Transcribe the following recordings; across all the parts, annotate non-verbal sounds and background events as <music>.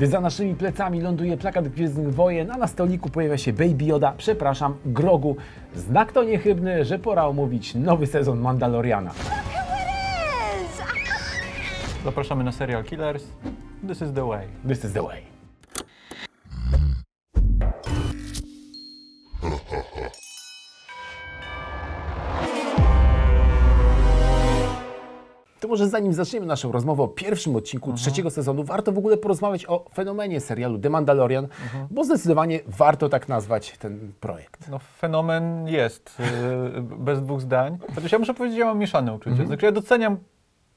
Gdy za naszymi plecami ląduje plakat Gwiezdnych Wojen, a na stoliku pojawia się Baby Yoda, przepraszam, Grogu, znak to niechybny, że pora omówić nowy sezon Mandaloriana. Zapraszamy na serial Killers. This is the way. This is the way. Może zanim zaczniemy naszą rozmowę o pierwszym odcinku trzeciego sezonu, warto w ogóle porozmawiać o fenomenie serialu The Mandalorian, bo zdecydowanie warto tak nazwać ten projekt. No, fenomen jest, yy, bez dwóch zdań. Chociaż ja muszę powiedzieć, że ja mam mieszane uczucie. Znaczy, ja doceniam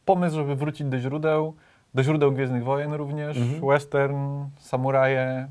pomysł, żeby wrócić do źródeł, do źródeł Gwiezdnych Wojen również, western, samuraje,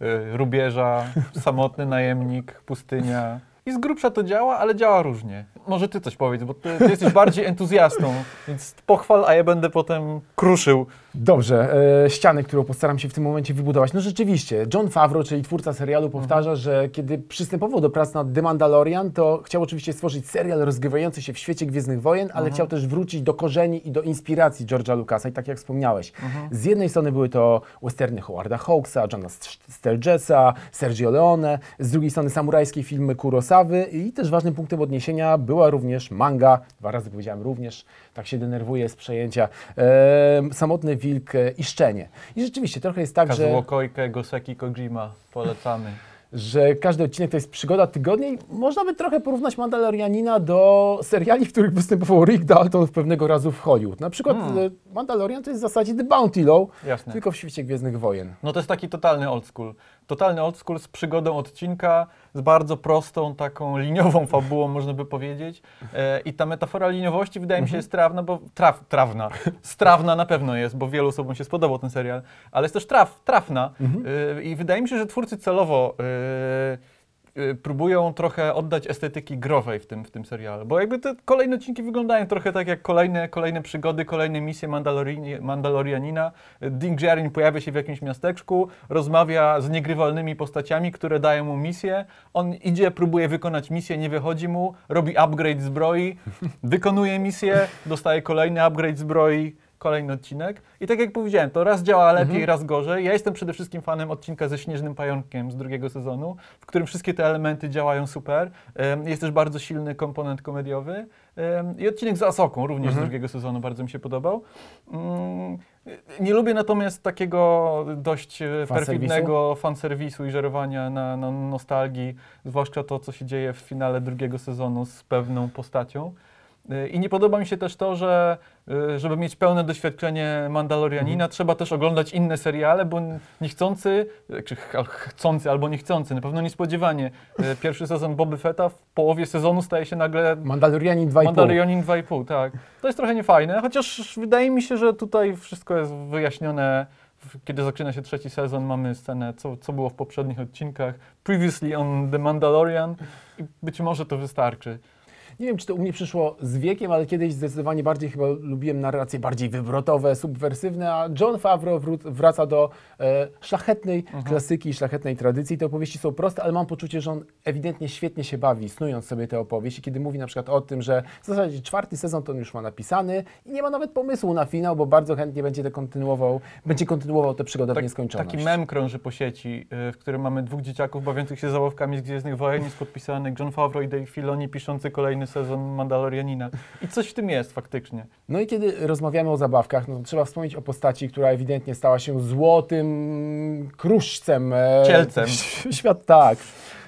yy, rubieża, <laughs> samotny najemnik, pustynia. I z grubsza to działa, ale działa różnie. Może ty coś powiedz, bo ty, ty jesteś bardziej entuzjastą, więc pochwal, a ja będę potem kruszył. Dobrze, e, ścianę, którą postaram się w tym momencie wybudować. No rzeczywiście, John Favreau, czyli twórca serialu, powtarza, że kiedy przystępował do prac nad The Mandalorian, to chciał oczywiście stworzyć serial rozgrywający się w świecie Gwiezdnych Wojen, ale chciał też wrócić do korzeni i do inspiracji George'a Lucasa. I tak jak wspomniałeś, z jednej strony były to westerny Howarda Hawkesa, Johna Sturgesa, Sergio Leone, z drugiej strony samurajskie filmy Kurosawy i też ważnym punktem odniesienia była również manga, dwa razy powiedziałem również, tak się denerwuję z przejęcia, e, Samotny Wilk i Szczenie. I rzeczywiście trochę jest tak, że, Kazuo Koike, Goseki Kojima, polecamy. że każdy odcinek to jest przygoda tygodnia i można by trochę porównać Mandalorianina do seriali, w których występował Rick Dalton w pewnego razu w Hollywood. Na przykład e, Mandalorian to jest w zasadzie The Bounty Law, Jasne. tylko w świecie Gwiezdnych Wojen. No to jest taki totalny old school. Totalny old school z przygodą odcinka, z bardzo prostą, taką liniową fabułą, <laughs> można by powiedzieć. E, I ta metafora liniowości wydaje mi się jest trawna, bo traf, trawna. Strawna na pewno jest, bo wielu osobom się spodobał ten serial, ale jest też traf, trafna. E, I wydaje mi się, że twórcy celowo e, e, próbują trochę oddać estetyki growej w tym, w tym serialu, bo jakby te kolejne odcinki wyglądają trochę tak jak kolejne, kolejne przygody, kolejne misje Mandalorianina. Din Djarin pojawia się w jakimś miasteczku, rozmawia z niegrywalnymi postaciami, które dają mu misję. On idzie, próbuje wykonać misję, nie wychodzi mu, robi upgrade zbroi, wykonuje misję, dostaje kolejny upgrade zbroi, kolejny odcinek. I tak jak powiedziałem, to raz działa lepiej, raz gorzej. Ja jestem przede wszystkim fanem odcinka ze Śnieżnym Pająkiem z drugiego sezonu, w którym wszystkie te elementy działają super. Jest też bardzo silny komponent komediowy. I odcinek z Asoką również z drugiego sezonu bardzo mi się podobał. Mm, Nie lubię natomiast takiego dość e, Fanserwisu? perfidnego fanserwisu i żerowania na, na nostalgii, zwłaszcza to, co się dzieje w finale drugiego sezonu z pewną postacią. I nie podoba mi się też to, że y, żeby mieć pełne doświadczenie Mandalorianina, trzeba też oglądać inne seriale, bo niechcący, czy ch- chcący albo niechcący, na pewno niespodziewanie, y, pierwszy sezon Boby Fetta w połowie sezonu staje się nagle Mandalorianin 2,5. Mandalorianin 2,5, tak. To jest trochę niefajne, chociaż wydaje mi się, że tutaj wszystko jest wyjaśnione. Kiedy zaczyna się trzeci sezon, mamy scenę, co, co było w poprzednich odcinkach. Previously on The Mandalorian i być może to wystarczy. Nie wiem, czy to u mnie przyszło z wiekiem, ale kiedyś zdecydowanie bardziej chyba lubiłem narracje bardziej wywrotowe, subwersywne, a John Favreau wraca do e, szlachetnej klasyki, szlachetnej tradycji. Te opowieści są proste, ale mam poczucie, że on ewidentnie świetnie się bawi, snując sobie te opowieści, kiedy mówi na przykład o tym, że w zasadzie czwarty sezon to on już ma napisany i nie ma nawet pomysłu na finał, bo bardzo chętnie będzie to kontynuował, będzie kontynuował tę przygodę w nieskończoność. Taki mem krąży po sieci, y, w którym mamy dwóch dzieciaków bawiących się zabawkami z Gwiezdnych Wojen, jest podpisany John Favreau i Dave Filoni piszący kolejny sezon Mandalorianina. I coś w tym jest faktycznie. No i kiedy rozmawiamy o zabawkach, no to trzeba wspomnieć o postaci, która ewidentnie stała się złotym kruszcem. e, Cielcem. <laughs> Świat, tak.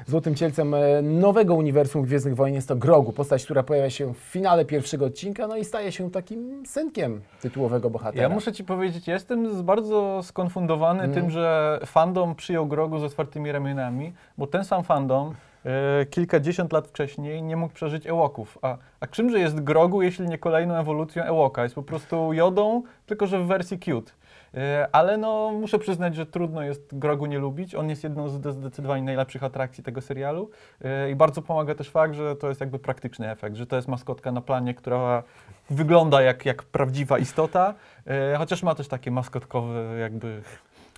Złotym cielcem e, nowego uniwersum Gwiezdnych Wojen jest to Grogu, postać, która pojawia się w finale pierwszego odcinka, no i staje się takim synkiem tytułowego bohatera. Ja muszę ci powiedzieć, jestem bardzo skonfundowany tym, że fandom przyjął Grogu z otwartymi ramionami, bo ten sam fandom kilkadziesiąt lat wcześniej nie mógł przeżyć Ewoków. A, a czymże jest Grogu, jeśli nie kolejną ewolucją Ewoka? Jest po prostu Jodą, tylko że w wersji cute. E, Ale no, muszę przyznać, że trudno jest Grogu nie lubić. On jest jedną z zde- zdecydowanie najlepszych atrakcji tego serialu. E, I bardzo pomaga też fakt, że to jest jakby praktyczny efekt, że to jest maskotka na planie, która wygląda jak, jak prawdziwa istota, e, chociaż ma też takie maskotkowe jakby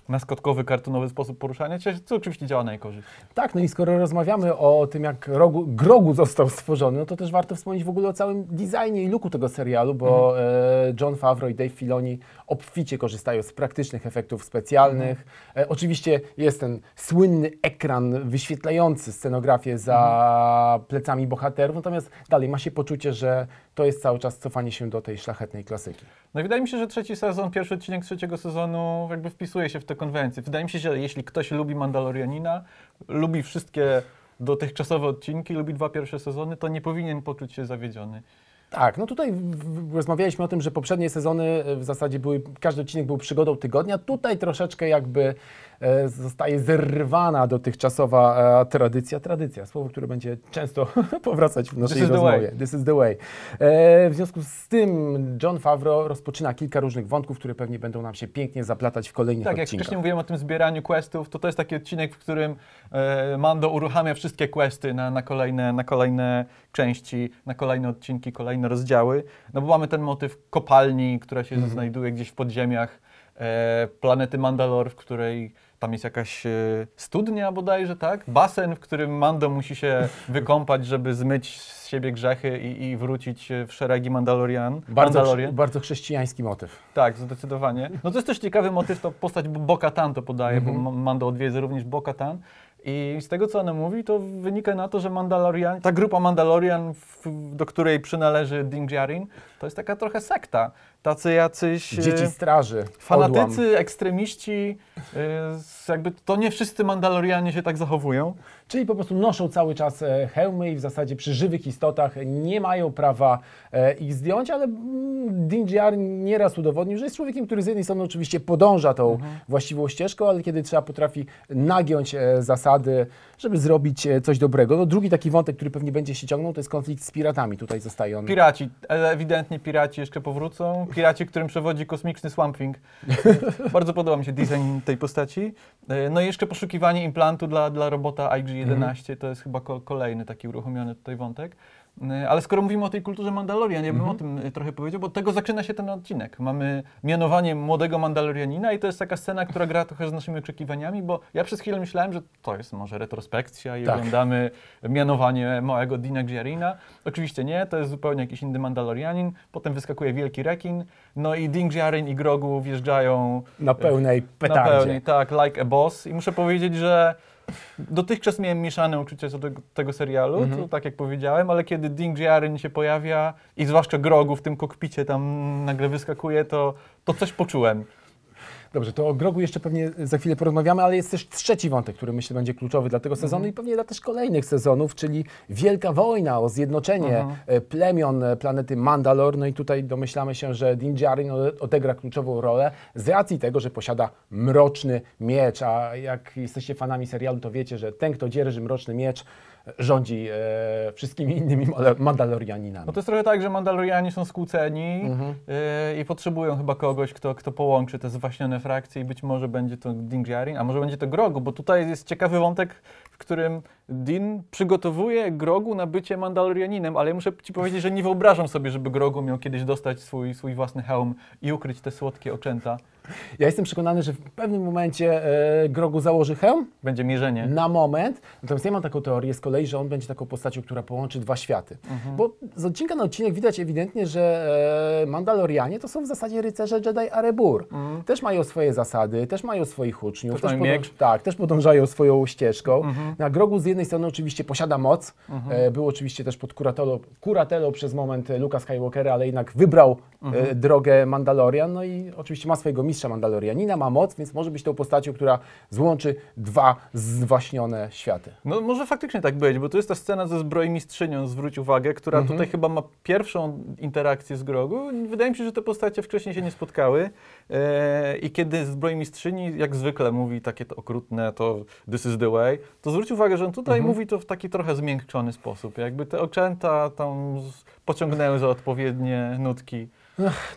maskotkowy, kartonowy sposób poruszania się, co oczywiście działa na jej korzyść. Tak, no i skoro rozmawiamy o tym, jak Rogu, Grogu został stworzony, no to też warto wspomnieć w ogóle o całym designie i looku tego serialu, bo Mhm. e, John Favreau i Dave Filoni obficie korzystają z praktycznych efektów specjalnych. E, oczywiście jest ten słynny ekran wyświetlający scenografię za plecami bohaterów, natomiast dalej ma się poczucie, że to jest cały czas cofanie się do tej szlachetnej klasyki. No i wydaje mi się, że trzeci sezon, pierwszy odcinek trzeciego sezonu jakby wpisuje się w te konwencje. Wydaje mi się, że jeśli ktoś lubi Mandalorianina, lubi wszystkie dotychczasowe odcinki, lubi dwa pierwsze sezony, to nie powinien poczuć się zawiedziony. Tak, no tutaj rozmawialiśmy o tym, że poprzednie sezony e, w zasadzie były, każdy odcinek był przygodą tygodnia. Tutaj troszeczkę jakby zostaje zerwana dotychczasowa e, tradycja. Tradycja, słowo, które będzie często <laughs> powracać w naszej is the rozmowie. This is the way. E, w związku z tym John Favreau rozpoczyna kilka różnych wątków, które pewnie będą nam się pięknie zaplatać w kolejnych Tak, jak odcinkach. wcześniej mówiłem o tym zbieraniu questów, to to jest taki odcinek, w którym e, Mando uruchamia wszystkie questy na, na, kolejne, na kolejne części, na kolejne odcinki, kolejne rozdziały. No bo mamy ten motyw kopalni, która się Mhm. znajduje gdzieś w podziemiach e, planety Mandalore, w której tam jest jakaś e, studnia bodajże, tak? Basen, w którym Mando musi się wykąpać, żeby zmyć z siebie grzechy i, i wrócić w szeregi Mandalorian. Bardzo, Mandalorian. bardzo chrześcijański motyw. Tak, zdecydowanie. No to jest też ciekawy motyw, to postać Bo-Katan to podaje, bo Ma- Mando odwiedza również Bo-Katan. I z tego, co ona mówi, to wynika na to, że Mandalorian, ta grupa Mandalorian, w, do której przynależy Din Djarin, to jest taka trochę sekta. Tacy jacyś... e, Dzieci straży, odłam. Fanatycy, ekstremiści, e, jakby to nie wszyscy Mandalorianie się tak zachowują. Czyli po prostu noszą cały czas e, hełmy i w zasadzie przy żywych istotach nie mają prawa ich zdjąć, ale mm, Din Djarin nieraz udowodnił, że jest człowiekiem, który z jednej strony oczywiście podąża tą Mhm. właściwą ścieżką, ale kiedy trzeba potrafi nagiąć zasady, żeby zrobić coś dobrego. No drugi taki wątek, który pewnie będzie się ciągnął, to jest konflikt z piratami. Tutaj zostaje on... Piraci, ewidentnie piraci jeszcze powrócą. Piraci, którym przewodzi kosmiczny Swamp Thing. <laughs> Bardzo podoba mi się design tej postaci. E, No i jeszcze poszukiwanie implantu dla, dla robota IG-11, to jest chyba ko- kolejny taki uruchomiony tutaj wątek. E, Ale skoro mówimy o tej kulturze Mandalorian, ja bym o tym e, trochę powiedział, bo tego zaczyna się ten odcinek. Mamy mianowanie młodego Mandalorianina i to jest taka scena, która gra trochę z naszymi oczekiwaniami, bo ja przez chwilę myślałem, że to jest może retrospekcja i Tak. oglądamy mianowanie małego Dina Djarina. Oczywiście nie, to jest zupełnie jakiś inny Mandalorianin. Potem wyskakuje wielki rekin, no i Din Djarin i Grogu wjeżdżają Na pełnej na petardzie. pełni, tak, like a boss. I muszę powiedzieć, że dotychczas miałem mieszane uczucia co do tego, serialu, Mhm. to tak jak powiedziałem, ale kiedy Din Djarin się pojawia i zwłaszcza Grogu w tym kokpicie tam nagle wyskakuje, to, to coś poczułem. Dobrze, to o Grogu jeszcze pewnie za chwilę porozmawiamy, ale jest też trzeci wątek, który myślę będzie kluczowy dla tego sezonu i pewnie dla też kolejnych sezonów, czyli wielka wojna o zjednoczenie Mhm. e, plemion e, planety Mandalor. No i tutaj domyślamy się, że Din Djarin ode- odegra kluczową rolę z racji tego, że posiada mroczny miecz, a jak jesteście fanami serialu, to wiecie, że ten, kto dzierży mroczny miecz, rządzi e, wszystkimi innymi Mandalorianinami. No to jest trochę tak, że Mandalorianie są skłóceni yy, i potrzebują chyba kogoś, kto, kto połączy te zwaśnione frakcje i być może będzie to Din Djarin, a może będzie to Grogu, bo tutaj jest ciekawy wątek, w którym Din przygotowuje Grogu na bycie Mandalorianinem, ale ja muszę Ci powiedzieć, że nie wyobrażam sobie, żeby Grogu miał kiedyś dostać swój, swój własny hełm i ukryć te słodkie oczęta. Ja jestem przekonany, że w pewnym momencie e, Grogu założy hełm, Będzie mierzenie. na moment. Natomiast ja mam taką teorię z kolei, że on będzie taką postacią, która połączy dwa światy. Mhm. Bo z odcinka na odcinek widać ewidentnie, że e, Mandalorianie to są w zasadzie rycerze Jedi Arebur. Też mają swoje zasady, też mają swoich uczniów. Mhm. Też miecz. tak, też podążają swoją ścieżką. Mhm. Na Grogu z jednej strony oczywiście posiada moc. E, był oczywiście też pod kuratelą, kuratelą przez moment Luka Skywalkera, ale jednak wybrał Mhm. e, drogę Mandalorian. No i oczywiście ma swojego mistrza Mandalorianina, ma moc, więc może być tą postacią, która złączy dwa zwaśnione światy. No może faktycznie tak być, bo to jest ta scena ze zbrojmistrzynią, zwróć uwagę, która Mhm. tutaj chyba ma pierwszą interakcję z Grogu. Wydaje mi się, że te postacie wcześniej się nie spotkały e, i kiedy zbrojmistrzyni jak zwykle mówi takie to okrutne, to this is the way, to zwróć uwagę, że on tutaj Mhm. mówi to w taki trochę zmiękczony sposób, jakby te oczęta tam pociągnęły za odpowiednie nutki.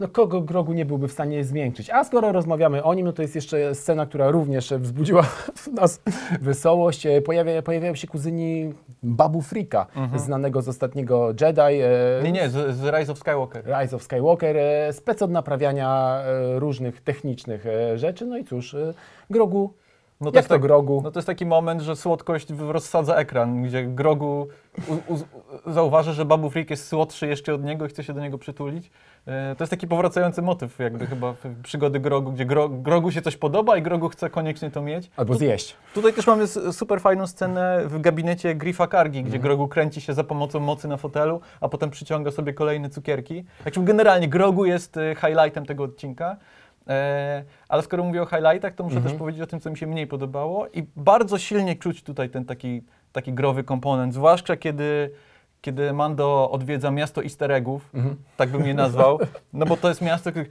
No kogo Grogu nie byłby w stanie zmiękczyć? A skoro rozmawiamy o nim, no to jest jeszcze scena, która również wzbudziła w nas wesołość. E, Pojawia, pojawiają się kuzyni Babu Frika, znanego z ostatniego Jedi. e, Nie, nie, z, z Rise of Skywalker. Rise of Skywalker, e, spec od naprawiania różnych technicznych rzeczy. No i cóż, Grogu No Jak jest to tak- Grogu? No to jest taki moment, że słodkość rozsadza ekran, gdzie Grogu u, u, zauważy, że Babu Freak jest słodszy jeszcze od niego i chce się do niego przytulić. E, to jest taki powracający motyw jakby chyba przygody Grogu, gdzie Gro, Grogu się coś podoba i Grogu chce koniecznie to mieć. Albo zjeść. Tutaj też mamy super fajną scenę w gabinecie Griffa Kargi, gdzie Grogu kręci się za pomocą mocy na fotelu, a potem przyciąga sobie kolejne cukierki. Także generalnie Grogu jest e, highlightem tego odcinka. E, ale skoro mówię o highlightach, to muszę Mhm. też powiedzieć o tym, co mi się mniej podobało. I bardzo silnie czuć tutaj ten taki, taki growy komponent, zwłaszcza kiedy, kiedy Mando odwiedza miasto easter eggów, Mhm. tak bym je nazwał, no bo to jest miasto, <laughs> które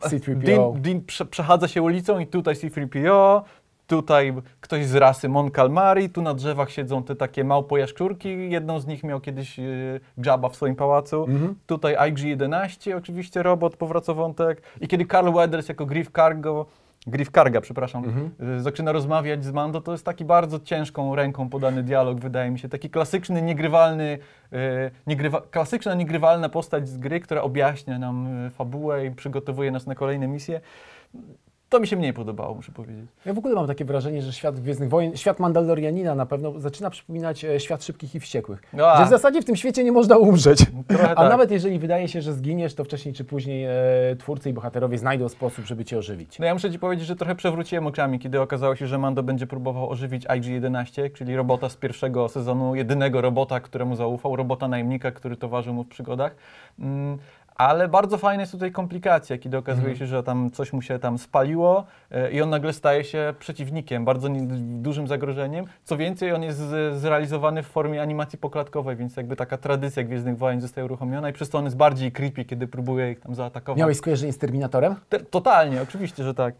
C-3PO. Dean, Dean prze, przechadza się ulicą i tutaj C-3PO, tutaj ktoś z rasy Mon Calmari, tu na drzewach siedzą te takie małpo jaszczurki, jedną z nich miał kiedyś e, Jabba w swoim pałacu, Mhm. tutaj IG-11 oczywiście robot, powraca wątek i kiedy Carl Weathers jako Griff Cargo, Griff Karga, przepraszam, Mhm. e, zaczyna rozmawiać z Mando, to jest taki bardzo ciężką ręką podany dialog, wydaje mi się, taki klasyczny, niegrywalny, e, niegrywa, klasyczna, niegrywalna postać z gry, która objaśnia nam fabułę i przygotowuje nas na kolejne misje. To mi się mniej podobało, muszę powiedzieć. Ja w ogóle mam takie wrażenie, że świat Gwiezdnych Wojen, świat Mandalorianina na pewno zaczyna przypominać e, świat szybkich i wściekłych. A. Że w zasadzie w tym świecie nie można umrzeć. Trochę A tak. nawet jeżeli wydaje się, że zginiesz, to wcześniej czy później e, twórcy i bohaterowie znajdą sposób, żeby cię ożywić. No ja muszę Ci powiedzieć, że trochę przewróciłem oczami, kiedy okazało się, że Mando będzie próbował ożywić IG-11, czyli robota z pierwszego sezonu, jedynego robota, któremu zaufał, robota najemnika, który towarzył mu w przygodach. Mm, ale bardzo fajna jest tutaj komplikacja, kiedy okazuje się, że tam coś mu się tam spaliło e, i on nagle staje się przeciwnikiem, bardzo dużym zagrożeniem. Co więcej, on jest zrealizowany w formie animacji poklatkowej, więc jakby taka tradycja Gwiezdnych Wojen zostaje uruchomiona i przez to on jest bardziej creepy, kiedy próbuje ich tam zaatakować. Miałeś skojarzenie z Terminatorem? Te, totalnie, oczywiście, że tak.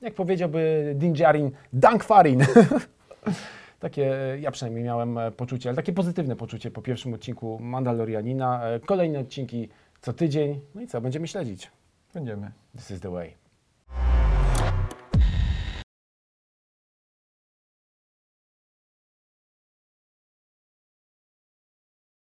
Jak powiedziałby Din Djarin, Dank Farin. <laughs> Takie, e, ja przynajmniej miałem e, poczucie, ale takie pozytywne poczucie po pierwszym odcinku Mandalorianina. E, Kolejne odcinki co tydzień. No i co, będziemy śledzić. Będziemy. This is the way.